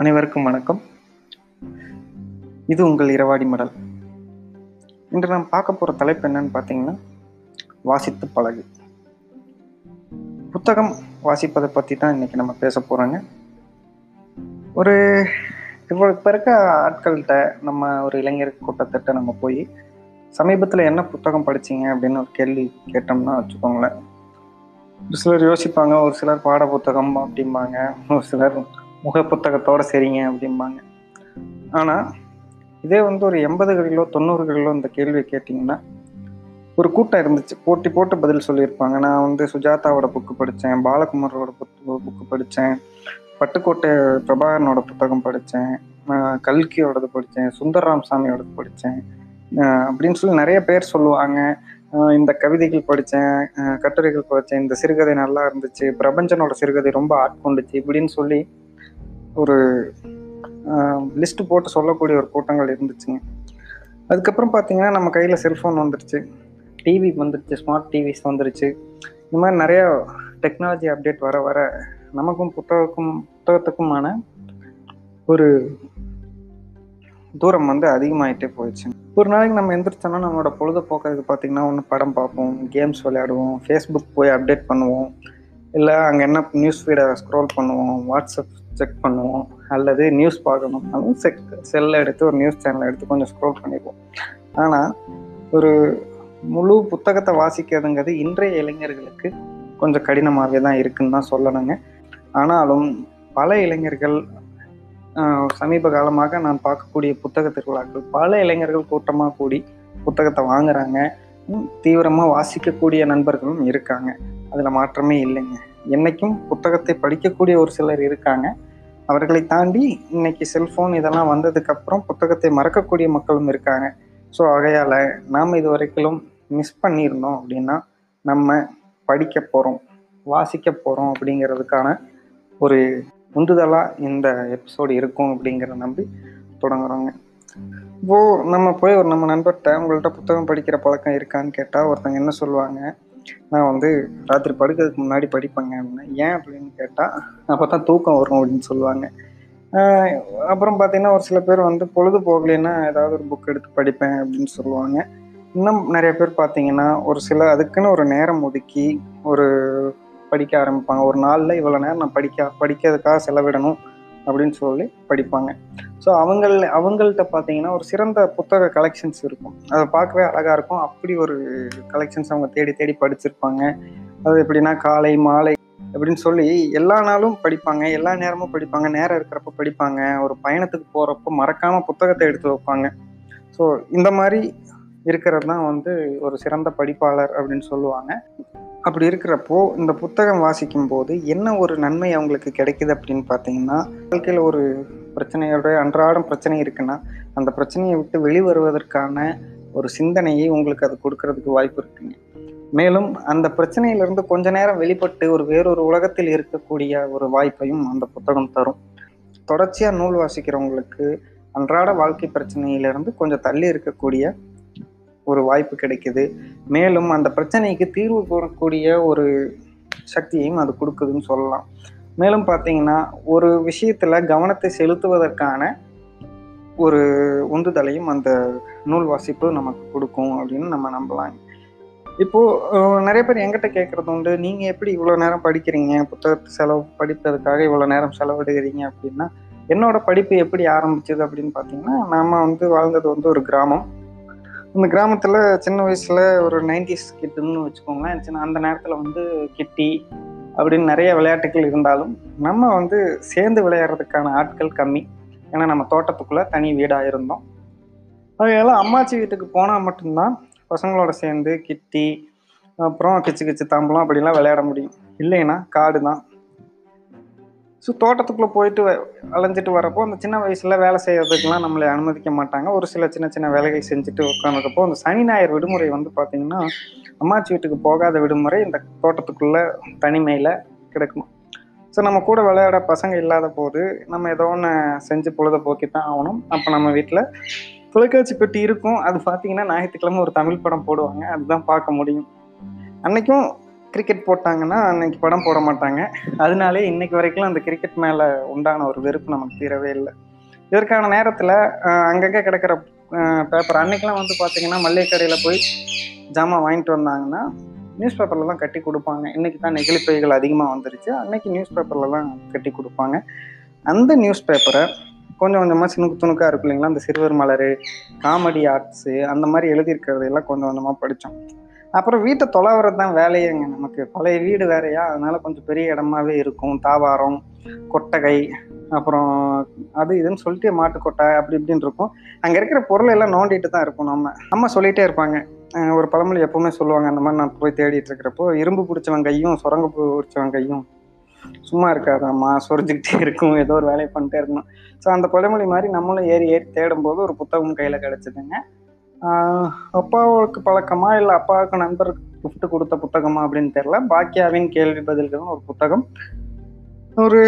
அனைவருக்கும் வணக்கம். இது உங்கள் இரவாடி மடல். இன்று நாம் பார்க்க போகிற தலைப்பு என்னன்னு பார்த்தீங்கன்னா வாசித்து பழகு. புத்தகம் வாசிப்பதை பற்றி தான் இன்னைக்கு நம்ம பேச போகிறோங்க ஒரு இப்போ இப்போ இருக்க ஆட்கள்கிட்ட நம்ம ஒரு இளைஞர் கூட்டத்திட்ட நம்ம போய் சமீபத்தில் என்ன புத்தகம் படிச்சீங்க அப்படின்னு ஒரு கேள்வி கேட்டோம்னா வச்சுக்கோங்களேன். ஒரு சிலர் யோசிப்பாங்க ஒரு சிலர் பாட புத்தகம் அப்படிம்பாங்க ஒரு சிலர் முக புத்தகத்தோட சரிங்க அப்படிம்பாங்க. ஆனால் இதே வந்து ஒரு எண்பதுகளிலோ தொண்ணூறுகளிலோ இந்த கேள்வியை கேட்டிங்கன்னா ஒரு கூட்டம் இருந்துச்சு. போட்டி போட்டு பதில் சொல்லியிருப்பாங்க. நான் வந்து சுஜாதாவோட புக்கு படித்தேன் பாலகுமாரோட புக்கு புக்கு படித்தேன் பட்டுக்கோட்டை பிரபாகரனோட புத்தகம் படித்தேன் கல்கியோடது படித்தேன் சுந்தர்ராம் சாமியோடது படித்தேன் அப்படின்னு சொல்லி நிறைய பேர் சொல்லுவாங்க. இந்த கவிதைகள் படித்தேன் கட்டுரைகள் படித்தேன் இந்த சிறுகதை நல்லா இருந்துச்சு பிரபஞ்சனோட சிறுகதை ரொம்ப ஆட்கொண்டுச்சு இப்படின்னு சொல்லி ஒரு லிஸ்ட் போட்டு சொல்லக்கூடிய ஒரு கூட்டங்கள் இருந்துச்சுங்க. அதுக்கப்புறம் பார்த்தீங்கன்னா நம்ம கையில் செல்ஃபோன் வந்துருச்சு. டிவி வந்துருச்சு ஸ்மார்ட் டிவிஸ் வந்துருச்சு. இந்த மாதிரி நிறையா டெக்னாலஜி அப்டேட் வர வர நமக்கும் புத்தகக்கும் புத்தகத்துக்குமான ஒரு தூரம் வந்து அதிகமாயிட்டே போயிடுச்சு. ஒரு நாளைக்கு நம்ம எந்திரிச்சோன்னா நம்மளோட பொழுதுபோக்குறதுக்கு பார்த்தீங்கன்னா ஒன்று படம் பார்ப்போம் கேம்ஸ் விளையாடுவோம் ஃபேஸ்புக் போய் அப்டேட் பண்ணுவோம். இல்லை அங்கே என்ன நியூஸ் ஃபீடை ஸ்க்ரோல் பண்ணுவோம் வாட்ஸ்அப் செக் பண்ணுவோம். அல்லது நியூஸ் பார்க்கணும் அதுவும் செக் செல்லை எடுத்து ஒரு நியூஸ் சேனலை எடுத்து கொஞ்சம் ஸ்க்ரோல் பண்ணிடுவோம். ஆனால் ஒரு முழு புத்தகத்தை வாசிக்கிறதுங்கிறது இன்றைய இளைஞர்களுக்கு கொஞ்சம் கடினமாகவே தான் இருக்குன்னு தான் சொல்லணுங்க. ஆனாலும் பல இளைஞர்கள் சமீப காலமாக நான் பார்க்கக்கூடிய புத்தக திருவிழாக்கள் பல இளைஞர்கள் கூட்டமாக கூடி புத்தகத்தை வாங்குறாங்க. தீவிரமாக வாசிக்கக்கூடிய நண்பர்களும் இருக்காங்க. அதில் மாற்றமே இல்லைங்க. என்னைக்கும் புத்தகத்தை படிக்கக்கூடிய ஒரு சிலர் இருக்காங்க. அவர்களை தாண்டி இன்னைக்கு செல்ஃபோன் இதெல்லாம் வந்ததுக்கப்புறம் புத்தகத்தை மறக்கக்கூடிய மக்களும் இருக்காங்க. ஸோ ஆகையால் நாம் இது வரைக்கும் மிஸ் பண்ணியிருந்தோம் அப்படின்னா நம்ம படிக்க போகிறோம் வாசிக்க போகிறோம் அப்படிங்கிறதுக்கான ஒரு உந்துதலாக இந்த எபிசோடு இருக்கும் அப்படிங்கிற நம்பி தொடங்குறோங்க. இப்போது நம்ம போய் ஒரு நம்ம நண்பர்கிட்ட உங்கள்கிட்ட புத்தகம் படிக்கிற பழக்கம் இருக்கான்னு கேட்டால் ஒருத்தங்க என்ன சொல்லுவாங்க? நான் வந்து ராத்திரி படுக்கிறதுக்கு முன்னாடி படிப்பேங்க அப்படின்னா ஏன் அப்படின்னு கேட்டால் அப்போ தான் தூக்கம் வரும் அப்படின்னு சொல்லுவாங்க. அப்புறம் பார்த்தீங்கன்னா ஒரு சில பேர் வந்து பொழுது போகலைன்னா ஏதாவது ஒரு புக் எடுத்து படிப்பேன் அப்படின்னு சொல்லுவாங்க. இன்னும் நிறைய பேர் பார்த்தீங்கன்னா ஒரு சில அதுக்குன்னு ஒரு நேரம் ஒதுக்கி ஒரு படிக்க ஆரம்பிப்பாங்க. ஒரு நாளில் இவ்வளோ நேரம் நான் படிக்க படிக்கிறதுக்காக செலவிடணும் அப்படின்னு சொல்லி படிப்பாங்க. ஸோ அவங்கள அவங்கள்ட்ட பார்த்தீங்கன்னா ஒரு சிறந்த புத்தக கலெக்ஷன்ஸ் இருக்கும். அதை பார்க்கவே அழகாக இருக்கும். அப்படி ஒரு கலெக்ஷன்ஸ் அவங்க தேடி தேடி படிச்சிருப்பாங்க. அது எப்படின்னா காலை மாலை அப்படின்னு சொல்லி எல்லா நாளும் படிப்பாங்க. எல்லா நேரமும் படிப்பாங்க. நேரம் இருக்கிறப்ப படிப்பாங்க. ஒரு பயணத்துக்கு போகிறப்ப மறக்காமல் புத்தகத்தை எடுத்து வைப்பாங்க. ஸோ இந்த மாதிரி இருக்கிறது தான் வந்து ஒரு சிறந்த படிப்பாளர் அப்படின்னு சொல்லுவாங்க. அப்படி இருக்கிறப்போ இந்த புத்தகம் வாசிக்கும் போது என்ன ஒரு நன்மை அவங்களுக்கு கிடைக்குது அப்படின்னு பார்த்தீங்கன்னா வாழ்க்கையில் ஒரு பிரச்சனையோட அன்றாடம் பிரச்சனை இருக்குன்னா அந்த பிரச்சனையை விட்டு வெளிவருவதற்கான ஒரு சிந்தனையை உங்களுக்கு அது கொடுக்கறதுக்கு வாய்ப்பு இருக்குங்க. மேலும் அந்த பிரச்சனையிலிருந்து கொஞ்ச நேரம் வெளிப்பட்டு ஒரு வேறொரு உலகத்தில் இருக்கக்கூடிய ஒரு வாய்ப்பையும் அந்த புத்தகம் தரும். தொடர்ச்சியாக நூல் வாசிக்கிறவங்களுக்கு அன்றாட வாழ்க்கை பிரச்சனையிலிருந்து கொஞ்சம் தள்ளி இருக்கக்கூடிய ஒரு வாய்ப்பு கிடைக்குது. மேலும் அந்த பிரச்சனைக்கு தீர்வு கூறக்கூடிய ஒரு சக்தியையும் அது கொடுக்குதுன்னு சொல்லலாம். மேலும் பார்த்தீங்கன்னா ஒரு விஷயத்தில் கவனத்தை செலுத்துவதற்கான ஒரு உந்துதலையும் அந்த நூல் வாசிப்பு நமக்கு கொடுக்கும் அப்படின்னு நம்ம நம்பலாம். இப்போது நிறைய பேர் எங்கிட்ட கேட்குறது உண்டு நீங்கள் எப்படி இவ்வளோ நேரம் படிக்கிறீங்க? புத்தகத்தை செலவு படிப்பதற்காக இவ்வளோ நேரம் செலவிடுகிறீங்க? அப்படின்னா என்னோட படிப்பு எப்படி ஆரம்பிச்சது அப்படின்னு பார்த்தீங்கன்னா நம்ம வந்து வாழ்ந்தது வந்து ஒரு கிராமம். இந்த கிராமத்தில் சின்ன வயசில் ஒரு நைன்டிஸ் கிட்டுன்னு வச்சுக்கோங்களேன் சின்ன அந்த நேரத்தில் வந்து கிட்டி அப்படின்னு நிறைய விளையாட்டுகள் இருந்தாலும் நம்ம வந்து சேர்ந்து விளையாடுறதுக்கான ஆட்கள் கம்மி. ஏன்னா நம்ம தோட்டத்துக்குள்ளே தனி வீடாக இருந்தோம். அதனால அம்மாச்சி வீட்டுக்கு போனால் மட்டும்தான் பசங்களோட சேர்ந்து கிட்டி அப்புறம் கிச்சு கிச்சு தாம்பலம் அப்படிலாம் விளையாட முடியும். இல்லைன்னா காடு தான். ஸோ தோட்டத்துக்குள்ளே போயிட்டு அலைஞ்சிட்டு வரப்போ அந்த சின்ன வயசில் வேலை செய்கிறதுக்கெலாம் நம்மளை அனுமதிக்க மாட்டாங்க. ஒரு சில சின்ன சின்ன வேலைகள் செஞ்சுட்டு உட்காந்துக்கப்போ அந்த சனி ஞாயிறு விடுமுறை வந்து பார்த்திங்கன்னா அம்மாச்சி வீட்டுக்கு போகாத விடுமுறை இந்த தோட்டத்துக்குள்ளே தனிமையில் கிடக்கணும் ஸோ நம்ம கூட விளையாட பசங்க இல்லாத போது நம்ம ஏதோ ஒன்று செஞ்சு பொழுத போக்கி தான் ஆகணும். அப்போ நம்ம வீட்டில் தொலைக்காட்சி பெட்டி இருக்கும். அது பார்த்தீங்கன்னா ஞாயிற்றுக்கிழமை ஒரு தமிழ் படம் போடுவாங்க. அதுதான் பார்க்க முடியும். அன்னைக்கும் கிரிக்கெட் போட்டாங்கன்னா அன்னைக்கு படம் போட மாட்டாங்க. அதனாலே இன்னைக்கு வரைக்கும் அந்த கிரிக்கெட் மேலே உண்டான ஒரு வெறுப்பு நமக்கு தீரவே இல்லை. இதற்கான நேரத்தில் அங்கங்கே கிடக்கிற பேப்பர் அன்னைக்கெலாம் வந்து பார்த்தீங்கன்னா மல்லிகை கடையில் போய் ஜாமான் வாங்கிட்டு வந்தாங்கன்னா நியூஸ் பேப்பரில் தான் கட்டி கொடுப்பாங்க. இன்றைக்கி தான் நெகிழிப்பைகள் அதிகமாக வந்துருச்சு. அன்னைக்கு நியூஸ் பேப்பர்லலாம் தான் கட்டி கொடுப்பாங்க. அந்த நியூஸ் பேப்பரை கொஞ்சம் கொஞ்சமாக சினுக்கு துணுக்காக இருக்கும் இல்லைங்களா? அந்த சிறுவர் மலர் காமெடி ஆர்ட்ஸு அந்த மாதிரி எழுதியிருக்கிறது எல்லாம் கொஞ்சம் கொஞ்சமாக படித்தோம் அப்புறம் வீட்டை தொலைவுறது தான் வேலையேங்க. நமக்கு பழைய வீடு வேறையா? அதனால கொஞ்சம் பெரிய இடமாவே இருக்கும். தாவாரம் கொட்டகை அப்புறம் அது இதுன்னு சொல்லிட்டு மாட்டு கொட்டை அப்படி இப்படின்னு இருக்கும். அங்கே இருக்கிற பொருளை எல்லாம் நோண்டிட்டு தான் இருக்கும் நம்ம. அம்மா சொல்லிகிட்டே இருப்பாங்க. ஒரு பழமொழி எப்பவுமே சொல்லுவாங்க அந்த மாதிரி நான் போய் தேடிட்டு இருக்கிறப்போ இரும்பு பிடிச்சவன் கையும் சுரங்க பிடிச்சவன் கையும் சும்மா இருக்காதாம்மா சொரிஞ்சுக்கிட்டே இருக்கும் ஏதோ ஒரு வேலையை பண்ணிட்டே இருக்கணும். ஸோ அந்த பழமொழி மாதிரி நம்மளும் ஏறி ஏறி தேடும் போது ஒரு புத்தகம் கையில் கிடச்சிதுங்க. அப்பாவுக்கு பழக்கமா இல்லை அப்பாவுக்கு நண்பர் கிஃப்ட் கொடுத்த புத்தகமா அப்படின்னு தெரியல. பாக்கியாவின் கேள்வி பதில்கள் ஒரு புத்தகம். ஒரு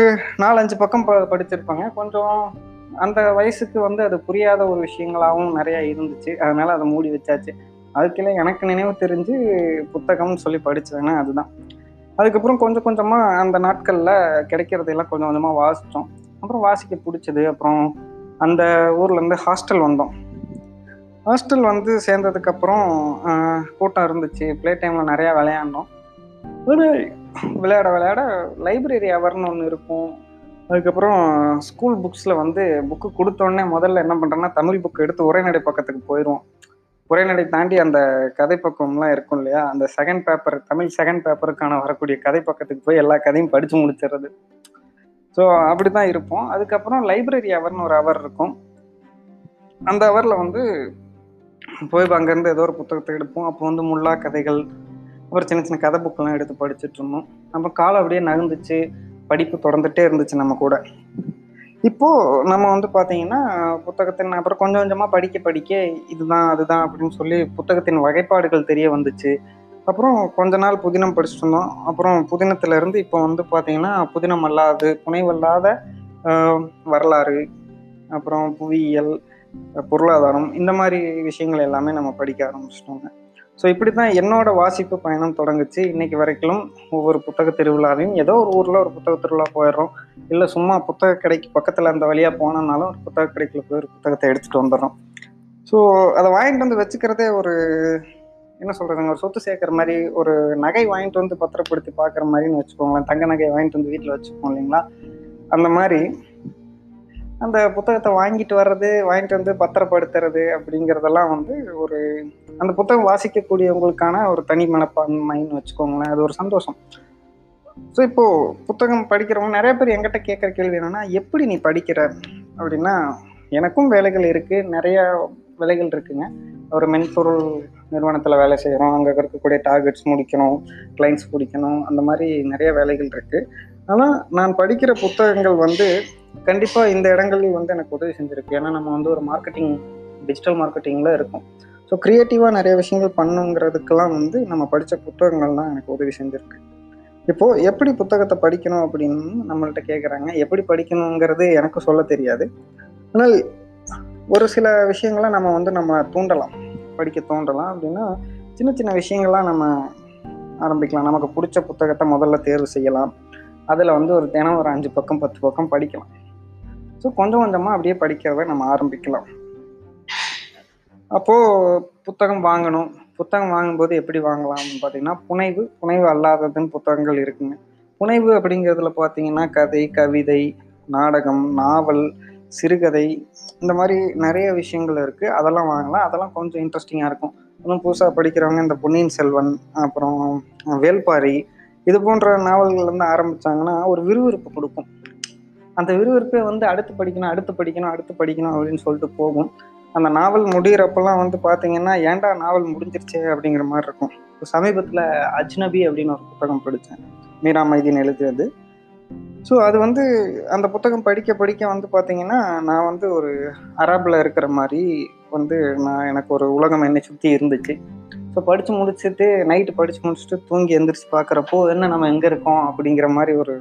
நாலஞ்சு பக்கம் ப படிச்சிருப்பாங்க. கொஞ்சம் அந்த வயசுக்கு வந்து அது புரியாத ஒரு விஷயங்களாகவும் நிறைய இருந்துச்சு. அதனால அதை மூடி வச்சாச்சு. அதுக்கெல்லாம் எனக்கு நினைவு தெரிஞ்சு புத்தகம்னு சொல்லி படித்ததுன்னா அதுதான். அதுக்கப்புறம் கொஞ்சம் கொஞ்சமாக அந்த நாட்களில் கிடைக்கிறதையெல்லாம் கொஞ்சம் கொஞ்சமாக வாசித்தோம் அப்புறம் வாசிக்க பிடிச்சது. அப்புறம் அந்த ஊர்லேருந்து ஹாஸ்டல் வந்தோம். ஹாஸ்டல் வந்து சேர்ந்ததுக்கப்புறம் கூட்டம் இருந்துச்சு. ப்ளே டைமில் நிறையா விளையாண்டோம். ஒரு விளையாட விளையாட லைப்ரரி அவர்னு ஒன்று இருக்கும். அதுக்கப்புறம் ஸ்கூல் புக்ஸில் வந்து புக்கு கொடுத்தோடனே முதல்ல என்ன பண்ணுறேன்னா தமிழ் புக் எடுத்து உரைநடை பக்கத்துக்கு போயிடுவோம் உரைநடை தாண்டி அந்த கதை பக்கம்லாம் இருக்கும் இல்லையா? அந்த செகண்ட் பேப்பர் தமிழ் செகண்ட் பேப்பருக்கான வரக்கூடிய கதை பக்கத்துக்கு போய் எல்லா கதையும் படித்து முடிச்சிடுறது. ஸோ அப்படி தான் இருப்போம். அதுக்கப்புறம் லைப்ரரி அவர்னு ஒரு அவர் இருக்கும். அந்த அவரில் வந்து போய் அங்கேருந்து ஏதோ ஒரு புத்தகத்தை எடுப்போம். அப்போ வந்து முல்லா கதைகள் அப்புறம் சின்ன சின்ன கதை புக்கெல்லாம் எடுத்து படிச்சுட்டு இருந்தோம். நம்ம காலம் அப்படியே நகர்ந்துச்சு. படிப்பு தொடர்ந்துட்டே இருந்துச்சு நம்ம கூட. இப்போ நம்ம வந்து பார்த்தீங்கன்னா புத்தகத்தின் அப்புறம் கொஞ்சம் கொஞ்சமாக படிக்க படிக்க இதுதான் அதுதான் அப்படின்னு சொல்லி புத்தகத்தின் வகைப்பாடுகள் தெரிய வந்துச்சு. அப்புறம் கொஞ்ச நாள் புதினம் படிச்சுட்டு இருந்தோம். அப்புறம் புதினத்துலேருந்து இப்போ வந்து பார்த்தீங்கன்னா புதினம் அல்லாது புனைவல்லாத வரலாறு அப்புறம் புவியியல் பொருளாதாரம் இந்த மாதிரி விஷயங்கள் எல்லாமே நம்ம படிக்க ஆரம்பிச்சிட்டோங்க. ஸோ இப்படி தான் என்னோட வாசிப்பு பயணம் தொடங்குச்சு. இன்னைக்கு வரைக்கும் ஒவ்வொரு புத்தக திருவிழாவையும் ஏதோ ஒரு ஊரில் ஒரு புத்தக திருவிழா போயிடுறோம். இல்லை சும்மா புத்தக கடைக்கு பக்கத்தில் அந்த வழியாக போனோம்னாலும் ஒரு புத்தக கடைக்குள்ள போய் ஒரு புத்தகத்தை எடுத்துகிட்டு வந்துடுறோம். ஸோ அதை வாங்கிட்டு வந்து வச்சுக்கிறதே ஒரு என்ன சொல்கிறதுங்க ஒரு சொத்து சேர்க்குற மாதிரி ஒரு நகை வாங்கிட்டு வந்து பத்திரப்படுத்தி பார்க்குற மாதிரின்னு வச்சுக்கோங்களேன். தங்க நகை வாங்கிட்டு வந்து வீட்டில் வச்சுக்கோம் இல்லைங்களா? அந்த மாதிரி அந்த புத்தகத்தை வாங்கிட்டு வர்றது வாங்கிட்டு வந்து பத்திரப்படுத்துறது அப்படிங்கிறதெல்லாம் வந்து ஒரு அந்த புத்தகம் வாசிக்கக்கூடியவங்களுக்கான ஒரு தனி மனப்பான்மைன்னு வச்சுக்கோங்களேன். அது ஒரு சந்தோஷம். ஸோ இப்போ புத்தகம் படிக்கிறவங்க நிறைய பேர் எங்கிட்ட கேட்குற கேள்வி என்னன்னா எப்படி நீ படிக்கிற? அப்படின்னா எனக்கும் வேலைகள் இருக்கு. நிறைய வேலைகள் இருக்குங்க. ஒரு மென்பொருள் நிறுவனத்தில் வேலை செய்கிறோம் அங்கே இருக்கக்கூடிய டார்கெட்ஸ் முடிக்கணும். கிளைண்ட்ஸ் பிடிக்கணும். அந்த மாதிரி நிறைய வேலைகள் இருக்குது ஆனால் நான் படிக்கிற புத்தகங்கள் வந்து கண்டிப்பாக இந்த இடங்களில் வந்து எனக்கு உதவி செஞ்சுருக்கு. ஏன்னா நம்ம வந்து ஒரு மார்க்கெட்டிங் டிஜிட்டல் மார்க்கெட்டிங்கில் இருக்கும். ஸோ க்ரியேட்டிவாக நிறைய விஷயங்கள் பண்ணுங்கிறதுக்கெல்லாம் வந்து நம்ம படித்த புத்தகங்கள் தான் எனக்கு உதவி செஞ்சுருக்கு. இப்போது எப்படி புத்தகத்தை படிக்கணும் அப்படின்னு நம்மள்ட்ட கேட்குறாங்க எப்படி படிக்கணுங்கிறது எனக்கு சொல்ல தெரியாது. ஆனால் ஒரு சில விஷயங்களை நம்ம வந்து நம்ம தூண்டலாம். படிக்க தூண்டலாம் அப்படின்னா சின்ன சின்ன விஷயங்கள்லாம் நம்ம ஆரம்பிக்கலாம். நமக்கு பிடிச்ச புத்தகத்தை முதல்ல தேர்வு செய்யலாம். அதில் வந்து ஒரு தினம் ஒரு அஞ்சு பக்கம் பத்து பக்கம் படிக்கலாம். ஸோ கொஞ்சம் கொஞ்சமாக அப்படியே படிக்கிறத நம்ம ஆரம்பிக்கலாம். அப்போது புத்தகம் வாங்கணும். புத்தகம் வாங்கும்போது எப்படி வாங்கலாம்னு பார்த்தீங்கன்னா புனைவு புனைவு அல்லாததுன்னு புத்தகங்கள் இருக்குங்க. புனைவு அப்படிங்கிறதுல பார்த்தீங்கன்னா கதை கவிதை நாடகம் நாவல் சிறுகதை இந்த மாதிரி நிறைய விஷயங்கள் இருக்குது அதெல்லாம் வாங்கலாம். அதெல்லாம் கொஞ்சம் இன்ட்ரெஸ்டிங்காக இருக்கும். இன்னும் புதுசாக படிக்கிறவங்க இந்த பொன்னியின் செல்வன் அப்புறம் வேல்பாரி இது போன்ற நாவல்கள் வந்து ஆரம்பிச்சாங்கன்னா ஒரு விறுவிறுப்பு கொடுக்கும். அந்த விறுவிறுப்பே வந்து அடுத்து படிக்கணும் அடுத்து படிக்கணும் அடுத்து படிக்கணும் அப்படின்னு சொல்லிட்டு போகும். அந்த நாவல் முடிகிறப்பெல்லாம் வந்து பார்த்தீங்கன்னா ஏன்டா நாவல் முடிஞ்சிருச்சே? அப்படிங்கிற மாதிரி இருக்கும். இப்போ சமீபத்தில் அஜ்னபி அப்படின்னு ஒரு புத்தகம் படித்தேன் மீரா மைதீன் எழுதியது. ஸோ அது வந்து அந்த புத்தகம் படிக்க படிக்க வந்து பார்த்தீங்கன்னா நான் வந்து ஒரு அரபில் இருக்கிற மாதிரி வந்து நான் எனக்கு ஒரு உலகம் என்னை சுற்றி இருந்துச்சு. ஸோ படித்து முடிச்சுட்டு நைட்டு படித்து முடிச்சுட்டு தூங்கி எந்திரிச்சு பார்க்குறப்போ என்ன நம்ம எங்கே இருக்கோம்? அப்படிங்கிற மாதிரி ஒரு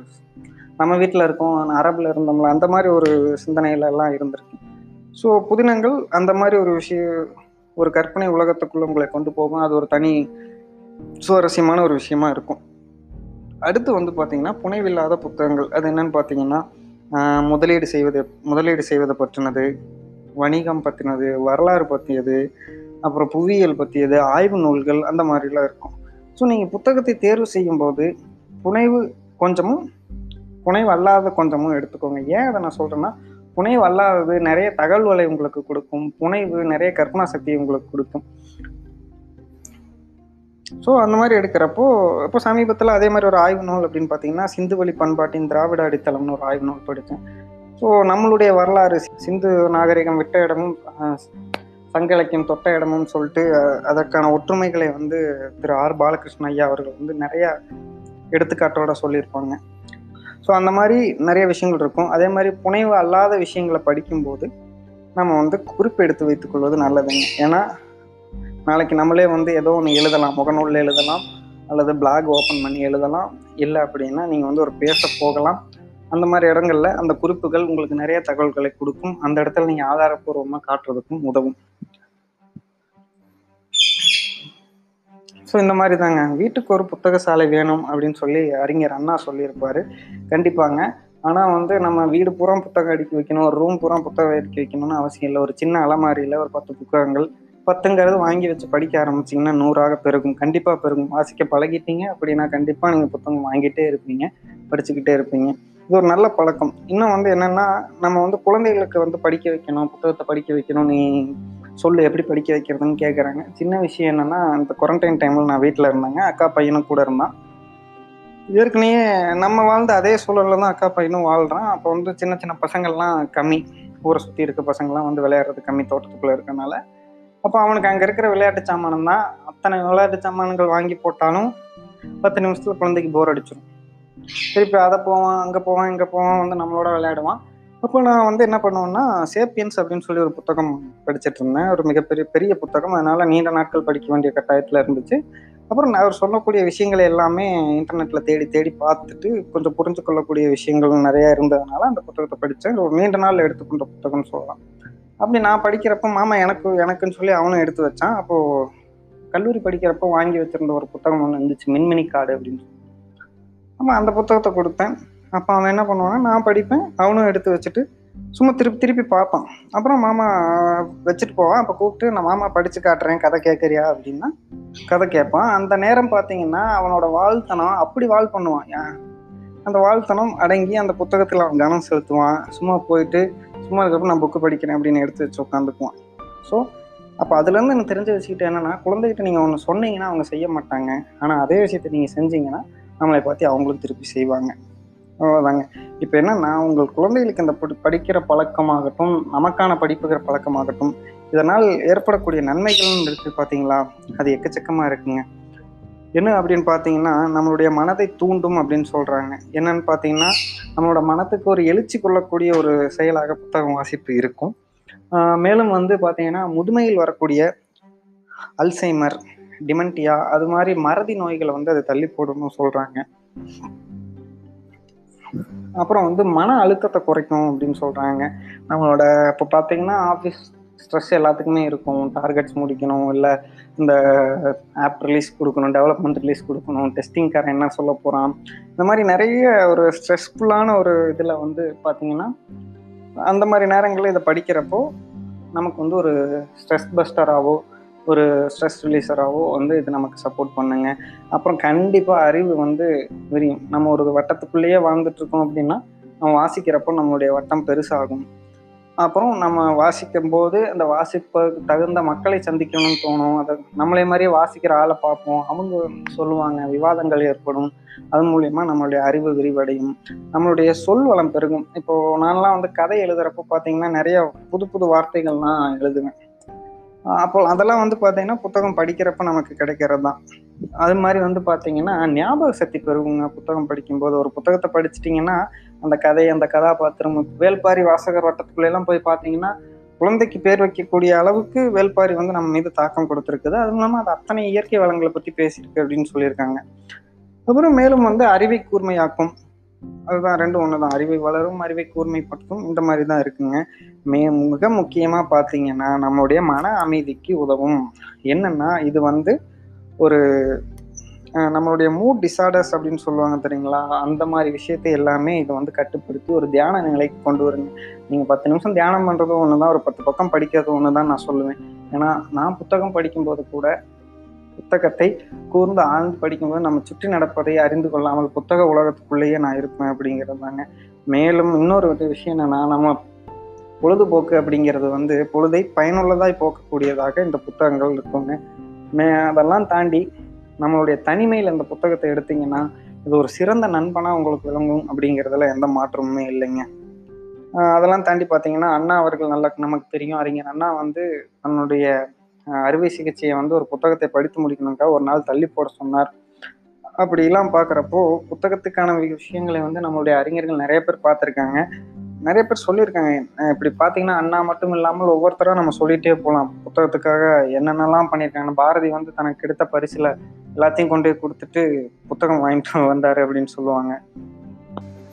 நம்ம வீட்டில் இருக்கோம் அரபில் இருந்தோம்ல அந்த மாதிரி ஒரு சிந்தனைகளெல்லாம் எல்லாம் இருந்திருக்கு ஸோ புதினங்கள் அந்த மாதிரி ஒரு விஷயம் ஒரு கற்பனை உலகத்துக்குள்ள உங்களை கொண்டு போகும். அது ஒரு தனி சுவாரஸ்யமான ஒரு விஷயமா இருக்கும். அடுத்து வந்து பார்த்தீங்கன்னா புனைவில்லாத புத்தகங்கள். அது என்னன்னு பார்த்தீங்கன்னா முதலீடு செய்வது முதலீடு செய்வதை பற்றினது வணிகம் பற்றினது வரலாறு பற்றியது அப்புறம் புவியியல் பற்றியது ஆய்வு நூல்கள் அந்த மாதிரிலாம் இருக்கும். ஸோ நீங்கள் புத்தகத்தை தேர்வு செய்யும்போது புனைவு கொஞ்சமும் புனைவு அல்லாத கொஞ்சமும் எடுத்துக்கோங்க. ஏன் அதை நான் சொல்கிறேன்னா புனைவு அல்லாதது நிறைய தகவல்களை உங்களுக்கு கொடுக்கும் புனைவு நிறைய கற்பனா சக்தியை உங்களுக்கு கொடுக்கும். ஸோ அந்த மாதிரி எடுக்கிறப்போ இப்போ சமீபத்தில் அதே மாதிரி ஒரு ஆய்வு நூல் அப்படின்னு பார்த்தீங்கன்னா சிந்து வழி பண்பாட்டின் திராவிட அடித்தளம்னு ஒரு ஆய்வு நூல் படித்தேன். ஸோ நம்மளுடைய வரலாறு சிந்து நாகரிகம் விட்ட இடமும் சங்க இலக்கியம் தொட்ட இடமும் சொல்லிட்டு அதற்கான ஒற்றுமைகளை வந்து திரு ஆர் பாலகிருஷ்ண ஐயா அவர்கள் வந்து நிறைய எடுத்துக்காட்டோட சொல்லியிருப்பாங்க. ஸோ அந்த மாதிரி நிறைய விஷயங்கள் இருக்கும். அதே மாதிரி புனைவு அல்லாத விஷயங்களை படிக்கும்போது நம்ம வந்து குறிப்பு எடுத்து வைத்துக்கொள்வது நல்லதுங்க. ஏன்னா நாளைக்கு நம்மளே வந்து ஏதோ ஒன்று எழுதலாம். முகநூலில் எழுதலாம். அல்லது பிளாக் ஓப்பன் பண்ணி எழுதலாம். இல்லை அப்படின்னா நீங்கள் வந்து ஒரு பேச போகலாம். அந்த மாதிரி இடங்கள்ல அந்த குறிப்புகள் உங்களுக்கு நிறைய தகவல்களை கொடுக்கும். அந்த இடத்துல நீங்கள் ஆதாரப்பூர்வமாக காட்டுறதுக்கும் உதவும். ஸோ இந்த மாதிரி தாங்க வீட்டுக்கு ஒரு புத்தக சாலை வேணும் அப்படின்னு சொல்லி அறிஞர் அண்ணா சொல்லியிருப்பாரு. கண்டிப்பாங்க. ஆனால் வந்து நம்ம வீடு பூரா புத்தகம் அடுக்கி வைக்கணும் ஒரு ரூம் பூரா புத்தகம் அடுக்கி வைக்கணும்னு அவசியம் இல்லை. ஒரு சின்ன அலமாரியில் ஒரு பத்து புத்தகங்கள் பத்துங்கிறது வாங்கி வச்சு படிக்க ஆரம்பிச்சிங்கன்னா நூறாக பெருகும். கண்டிப்பாக பெருகும். வாசிக்க பழகிட்டீங்க அப்படின்னா கண்டிப்பாக நீங்கள் புத்தகம் வாங்கிட்டே இருப்பீங்க படிச்சுக்கிட்டே இருப்பீங்க. இது ஒரு நல்ல பழக்கம். இன்னும் வந்து என்னன்னா நம்ம வந்து குழந்தைகளுக்கு வந்து படிக்க வைக்கணும் புத்தகத்தை படிக்க வைக்கணும் நீ சொல்லு எப்படி படிக்க வைக்கிறதுன்னு கேட்குறாங்க சின்ன விஷயம் என்னன்னா இந்த குவாரண்டைன் டைமில் நான் வீட்டில் இருந்தாங்க. அக்கா பையனும் கூட இருந்தான். ஏற்கனவே நம்ம வாழ்ந்த அதே சூழலில் தான் அக்கா பையனும் வாழ்கிறான் அப்போ வந்து சின்ன சின்ன பசங்கள்லாம் கம்மி. ஊரை சுற்றி இருக்க பசங்கள்லாம் வந்து விளையாடுறது கம்மி தோட்டத்துக்குள்ளே இருக்கனால. அப்போ அவனுக்கு அங்கே இருக்கிற விளையாட்டு சாமானம் தான். அத்தனை விளையாட்டு சாமான்கள் வாங்கி போட்டாலும் பத்து நிமிஷத்தில் குழந்தைக்கு போர் அடிச்சிடும் திருப்பி அதை போவான் அங்கே போவான் இங்கே போவான் வந்து நம்மளோட விளையாடுவான். அப்போ நான் வந்து என்ன பண்ணுவேன்னா சேப்பியன்ஸ் அப்படின்னு சொல்லி ஒரு புத்தகம் படிச்சுட்டு இருந்தேன் ஒரு மிகப்பெரிய பெரிய புத்தகம். அதனால நீண்ட நாட்கள் படிக்க வேண்டிய கட்டாயத்தில் இருந்துச்சு. அப்புறம் நான் அவர் சொல்லக்கூடிய விஷயங்களை எல்லாமே இன்டர்நெட்டில் தேடி தேடி பார்த்துட்டு கொஞ்சம் புரிஞ்சு கொள்ளக்கூடிய விஷயங்கள் நிறையா இருந்ததுனால அந்த புத்தகத்தை படித்தேன் ஒரு நீண்ட நாள் எடுத்துக்கொண்ட புத்தகம்னு சொல்லலாம். அப்படி நான் படிக்கிறப்ப மாமா எனக்கு எனக்குன்னு சொல்லி அவனும் எடுத்து வச்சான். அப்போது கல்லூரி படிக்கிறப்போ வாங்கி வச்சிருந்த ஒரு புத்தகம் ஒன்று இருந்துச்சு மின்மினி காடு அப்படின்னு சொல்லி. ஆமாம் அந்த புத்தகத்தை கொடுத்தேன். அப்போ அவன் என்ன பண்ணுவான்னா நான் படிப்பேன் அவனும் எடுத்து வச்சுட்டு சும்மா திருப்பி திருப்பி பார்ப்பான். அப்புறம் மாமா வச்சுட்டு போவான். அப்போ கூப்பிட்டு நான் மாமா படித்து காட்டுறேன் கதை கேட்குறியா அப்படின்னா கதை கேட்பான். அந்த நேரம் பார்த்தீங்கன்னா அவனோட வாழ்த்தனம் அப்படி வாழ் பண்ணுவான். ஏன் அந்த வாழ்த்தனம் அடங்கி அந்த புத்தகத்தில் அவன் கவனம் செலுத்துவான். சும்மா போயிட்டு சும்மா அதுக்கப்புறம் நான் புக்கு படிக்கிறேன் அப்படின்னு எடுத்து வச்சு உட்காந்துக்குவான். ஸோ அப்போ அதுலேருந்து எனக்கு தெரிஞ்ச விஷயத்த என்னென்னா குழந்தைகிட்ட நீங்கள் ஒன்று சொன்னீங்கன்னா அவங்க செய்ய மாட்டாங்க. ஆனால் அதே விஷயத்தை நீங்கள் செஞ்சீங்கன்னா நம்மளை பார்த்து அவங்களும் திருப்பி செய்வாங்க. அவ்வளோதாங்க இப்போ என்னன்னா உங்கள் குழந்தைகளுக்கு இந்த படி- படிக்கிற பழக்கமாகட்டும் நமக்கான படிப்புகிற பழக்கமாகட்டும் இதனால் ஏற்படக்கூடிய நன்மைகள்னு இருக்கு பார்த்தீங்களா அது எக்கச்சக்கமாக இருக்குங்க. என்ன அப்படின்னு பார்த்தீங்கன்னா நம்மளுடைய மனதை தூண்டும் அப்படின்னு சொல்கிறாங்க என்னன்னு பார்த்தீங்கன்னா நம்மளோட மனத்துக்கு ஒரு எழுச்சி கொள்ளக்கூடிய ஒரு செயலாக புத்தகம் வாசிப்பு இருக்கும். மேலும் வந்து பார்த்தீங்கன்னா முதுமையில் வரக்கூடிய அல்சைமர் டிமெண்டியா அது மாதிரி மறதி நோய்களை வந்து அதை தள்ளி போடணும்னு சொல்கிறாங்க அப்புறம் வந்து மன அழுத்தத்தை குறைக்கும் அப்படின்னு சொல்கிறாங்க நம்மளோட இப்போ பார்த்தீங்கன்னா ஆஃபீஸ் ஸ்ட்ரெஸ் எல்லாத்துக்குமே இருக்கும். டார்கெட்ஸ் முடிக்கணும் இல்லை இந்த ஆப் ரிலீஸ் கொடுக்கணும் டெவலப்மெண்ட் ரிலீஸ் கொடுக்கணும் டெஸ்டிங்காரன் என்ன சொல்ல போகிறான் இந்த மாதிரி நிறைய ஒரு ஸ்ட்ரெஸ்ஃபுல்லான ஒரு இதில் வந்து பார்த்தீங்கன்னா அந்த மாதிரி நேரங்களில் இதை படிக்கிறப்போ நமக்கு வந்து ஒரு ஸ்ட்ரெஸ் பஸ்டராகவோ ஒரு ஸ்ட்ரெஸ் ரிலீஸராகவோ வந்து இது நமக்கு சப்போர்ட் பண்ணுங்க. அப்புறம் கண்டிப்பாக அறிவு வந்து விரியும். நம்ம ஒரு வட்டத்துக்குள்ளேயே வாழ்ந்துட்டு இருக்கோம் அப்படின்னா நம்ம வாசிக்கிறப்போ நம்மளுடைய வட்டம் பெருசாகும். அப்புறம் நம்ம வாசிக்கும் போது அந்த வாசிப்பதுக்கு தகுந்த மக்களை சந்திக்கணும்னு தோணும். அதை நம்மளே மாதிரியே வாசிக்கிற ஆளை பார்ப்போம். அவங்க சொல்லுவாங்க விவாதங்கள் ஏற்படும். அது மூலயமா நம்மளுடைய அறிவு விரிவடையும். நம்மளுடைய சொல் வளம் பெருகும். இப்போ நான்லாம் வந்து கதை எழுதுறப்போ பார்த்தீங்கன்னா நிறைய புது புது வார்த்தைகள்லாம் எழுதுவேன். அப்போ அதெல்லாம் வந்து பார்த்தீங்கன்னா புத்தகம் படிக்கிறப்ப நமக்கு கிடைக்கிறது தான் அது மாதிரி வந்து பார்த்தீங்கன்னா ஞாபக சக்தி பெருகுங்க புத்தகம் படிக்கும்போது. ஒரு புத்தகத்தை படிச்சிட்டிங்கன்னா அந்த கதை அந்த கதாபாத்திரம் வேல்பாரி வாசகர் வட்டத்துக்குள்ளெல்லாம் போய் பார்த்தீங்கன்னா குழந்தைக்கு பேர் வைக்கக்கூடிய அளவுக்கு வேல்பாரி வந்து நம்ம மீது தாக்கம் கொடுத்துருக்குது. அதுவும் இல்லாமல் அது அத்தனை இயற்கை வளங்களை பற்றி பேசியிருக்கு அப்படின்னு சொல்லியிருக்காங்க. அப்புறம் மேலும் வந்து அறிவை கூர்மையாக்கும் அதுதான் ரெண்டும் ஒன்று தான் அறிவை வளரும் அறிவை கூர்மைப்படுத்தும் இந்த மாதிரி தான் இருக்குங்க. மே மிக முக்கியமாக பார்த்தீங்கன்னா நம்மளுடைய மன அமைதிக்கு உதவும். என்னன்னா இது வந்து ஒரு நம்மளுடைய மூட் டிசார்டர்ஸ் அப்படின்னு சொல்லுவாங்க தெரியுங்களா? அந்த மாதிரி விஷயத்தை எல்லாமே இது வந்து கட்டுப்படுத்தி ஒரு தியான நிலைக்கு கொண்டு வருங்க. நீங்கள் பத்து நிமிஷம் தியானம் பண்ணுறதும் ஒன்று தான் ஒரு பத்து பக்கம் படிக்கிறது ஒன்று தான் நான் சொல்லுவேன். ஏன்னா நான் புத்தகம் படிக்கும்போது கூட புத்தகத்தை கூர்ந்து ஆழ்ந்து படிக்கும்போது நம்ம சுற்றி நடப்பதை அறிந்து கொள்ளாமல் புத்தக உலகத்துக்குள்ளேயே நான் இருப்பேன் அப்படிங்கிறது தாங்க. மேலும் இன்னொரு விஷயம் என்னன்னா நம்ம பொழுதுபோக்கு அப்படிங்கிறது வந்து பொழுதை பயனுள்ளதாய் போக்கக்கூடியதாக இந்த புத்தகங்கள் இருக்குங்க. மே அதெல்லாம் தாண்டி நம்மளுடைய தனிமையில் இந்த புத்தகத்தை எடுத்தீங்கன்னா இது ஒரு சிறந்த நண்பனாக உங்களுக்கு விளங்கும் அப்படிங்கிறதுல எந்த மாற்றமுமே இல்லைங்க. அதெல்லாம் தாண்டி பார்த்தீங்கன்னா அண்ணா அவர்கள் நல்லா நமக்கு தெரியும். அறிஞர் அண்ணா வந்து தன்னுடைய அறுவை சிகிச்சையை வந்து ஒரு புத்தகத்தை படித்து முடிக்கணுக்கா ஒரு நாள் தள்ளி போட சொன்னார். அப்படிலாம் பார்க்குறப்போ புத்தகத்துக்கான விஷயங்களை வந்து நம்மளுடைய அறிஞர்கள் நிறைய பேர் பார்த்துருக்காங்க. நிறைய பேர் சொல்லியிருக்காங்க இப்படி பார்த்தீங்கன்னா அண்ணா மட்டும் இல்லாமல் ஒவ்வொருத்தரும் நம்ம சொல்லிகிட்டே போகலாம். புத்தகத்துக்காக என்னென்னலாம் பண்ணியிருக்காங்கன்னு பாரதி வந்து தனக்கு எடுத்த பரிசில் எல்லாத்தையும் கொண்டு போய் கொடுத்துட்டு புத்தகம் வாங்கிட்டு வந்தார் அப்படின்னு சொல்லுவாங்க.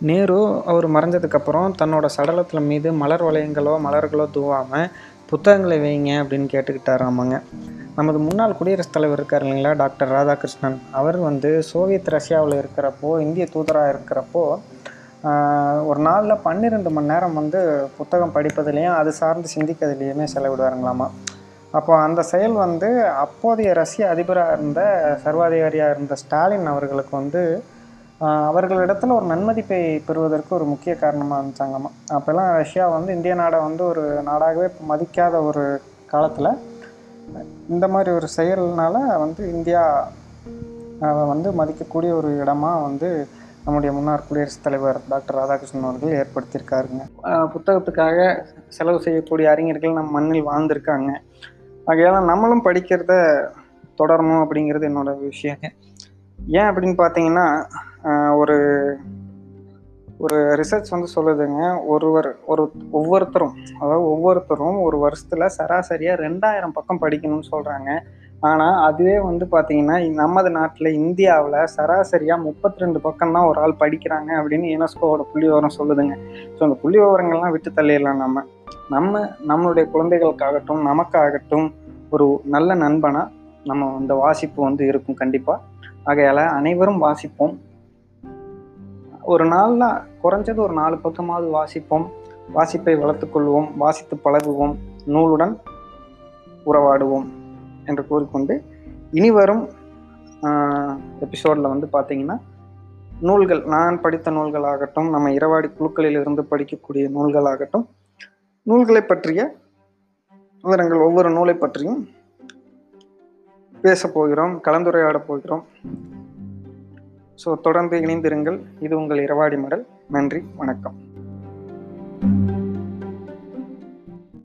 நேரு அவர் மறைஞ்சதுக்கப்புறம் தன்னோட சடலத்தில் மீது மலர் வளையங்களோ மலர்களோ தூவாமல் புத்தகங்களை வைங்க அப்படின்னு கேட்டுக்கிட்டாராமாங்க. நமது முன்னாள் குடியரசுத் தலைவர் இருக்கார் இல்லைங்களா டாக்டர் ராதாகிருஷ்ணன். அவர் வந்து சோவியத் ரஷ்யாவில் இருக்கிறப்போ இந்திய தூதராக இருக்கிறப்போ ஒரு நாளில் பன்னிரெண்டு மணி நேரம் வந்து புத்தகம் படிப்பதுலேயும் அது சார்ந்து சிந்திக்கிறதுலையுமே செலவிடுவாருங்களாமா. அப்போ அந்த செயல் வந்து அப்போதைய ரஷ்ய அதிபராக இருந்த சர்வாதிகாரியாக இருந்த ஸ்டாலின் அவர்களுக்கு வந்து அவர்களிடத்துல ஒரு நன்மதிப்பை பெறுவதற்கு ஒரு முக்கிய காரணமாக இருந்துச்சாங்கம்மா அப்போல்லாம் ரஷ்யா வந்து இந்திய நாடை வந்து ஒரு நாடாகவே மதிக்காத ஒரு காலத்தில் இந்த மாதிரி ஒரு செயல்னால வந்து இந்தியா வந்து மதிக்கக்கூடிய ஒரு இடமா வந்து நம்முடைய முன்னாள் குடியரசுத் தலைவர் டாக்டர் ராதாகிருஷ்ணன் அவர்கள் ஏற்படுத்தியிருக்காருங்க. புத்தகத்துக்காக செலவு செய்யக்கூடிய அறிஞர்கள் நம் மண்ணில் வாழ்ந்திருக்காங்க. ஆகையால் நம்மளும் படிக்கிறத தொடரணும் அப்படிங்கிறது என்னோட விஷயங்க ஏன் அப்படின்னு பார்த்தீங்கன்னா ஒரு ஒரு ரிசர்ச் வந்து சொல்லுதுங்க. ஒருவர் ஒரு ஒவ்வொருத்தரும் அதாவது ஒவ்வொருத்தரும் ஒரு வருஷத்தில் சராசரியாக ரெண்டாயிரம் பக்கம் படிக்கணும்னு சொல்கிறாங்க ஆனால் அதுவே வந்து பார்த்தீங்கன்னா நமது நாட்டில் இந்தியாவில் சராசரியாக முப்பத்தி ரெண்டு பக்கம் தான் ஒரு ஆள் படிக்கிறாங்க அப்படின்னு யுனெஸ்கோவோட புள்ளி விவரம் சொல்லுதுங்க. ஸோ அந்த புள்ளி விவரங்கள்லாம் விட்டு தள்ளிடலாம் நம்ம. நம்ம நம்மளுடைய குழந்தைகளுக்காகட்டும் நமக்காகட்டும் ஒரு நல்ல நண்பனாக நம்ம இந்த வாசிப்பு வந்து இருக்கும் கண்டிப்பாக ஆகையால் அனைவரும் வாசிப்போம். ஒரு நாளில் குறைஞ்சது ஒரு நாலு பக்கமாவது வாசிப்போம். வாசிப்பை வளர்த்துக்கொள்வோம் வாசித்து பழகுவோம். நூலுடன் உறவாடுவோம் என்று கூறிக்கொண்டு இனி வரும் எபிசோடில் வந்து பார்த்தீங்கன்னா நூல்கள் நான் படித்த நூல்களாகட்டும் நம்ம இரவாடி குழுக்களில் இருந்து படிக்கக்கூடிய நூல்களாகட்டும் நூல்களை பற்றிய விவரங்கள் ஒவ்வொரு நூலை பற்றியும் பேச போகிறோம் கலந்துரையாட போகிறோம். ஸோ தொடர்ந்து இணைந்திருங்கள். இது உங்கள் இரவாடி மடல். நன்றி வணக்கம்.